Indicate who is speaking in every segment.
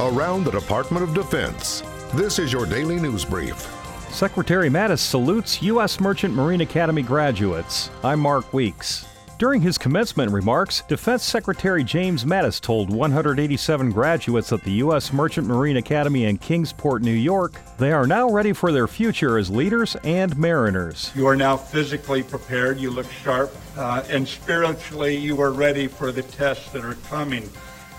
Speaker 1: around the Department of Defense. This is your daily news brief.
Speaker 2: Secretary Mattis salutes U.S. Merchant Marine Academy graduates. I'm Mark Weeks. During his commencement remarks, Defense Secretary James Mattis told 187 graduates at the U.S. Merchant Marine Academy in Kings Point, New York, they are now ready for their future as leaders and mariners.
Speaker 3: You are now physically prepared, you look sharp, uh, and spiritually you are ready for the tests that are coming.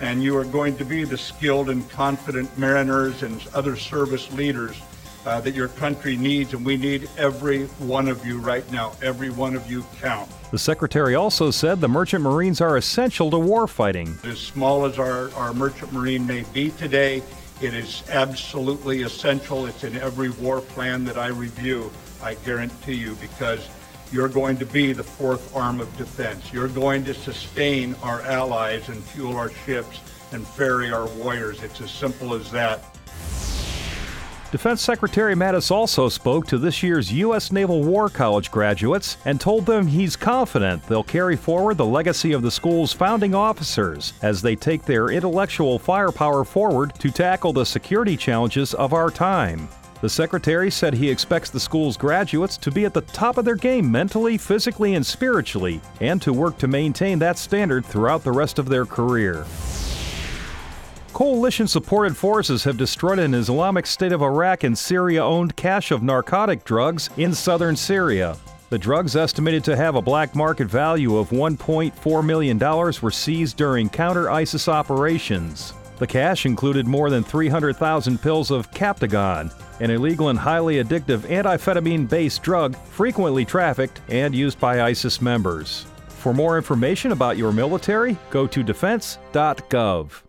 Speaker 3: And you are going to be the skilled and confident mariners and other service leaders uh, that your country needs, and we need every one of you right now. Every one of you count.
Speaker 2: The Secretary also said the Merchant Marines are essential to warfighting.
Speaker 3: As small as our, our Merchant Marine may be today, it is absolutely essential. It's in every war plan that I review, I guarantee you, because you're going to be the fourth arm of defense. You're going to sustain our allies and fuel our ships and ferry our warriors. It's as simple as that.
Speaker 2: Defense Secretary Mattis also spoke to this year's U.S. Naval War College graduates and told them he's confident they'll carry forward the legacy of the school's founding officers as they take their intellectual firepower forward to tackle the security challenges of our time. The secretary said he expects the school's graduates to be at the top of their game mentally, physically, and spiritually, and to work to maintain that standard throughout the rest of their career. Coalition supported forces have destroyed an Islamic State of Iraq and Syria owned cache of narcotic drugs in southern Syria. The drugs, estimated to have a black market value of $1.4 million, were seized during counter ISIS operations. The cache included more than 300,000 pills of Captagon, an illegal and highly addictive amphetamine based drug frequently trafficked and used by ISIS members. For more information about your military, go to defense.gov.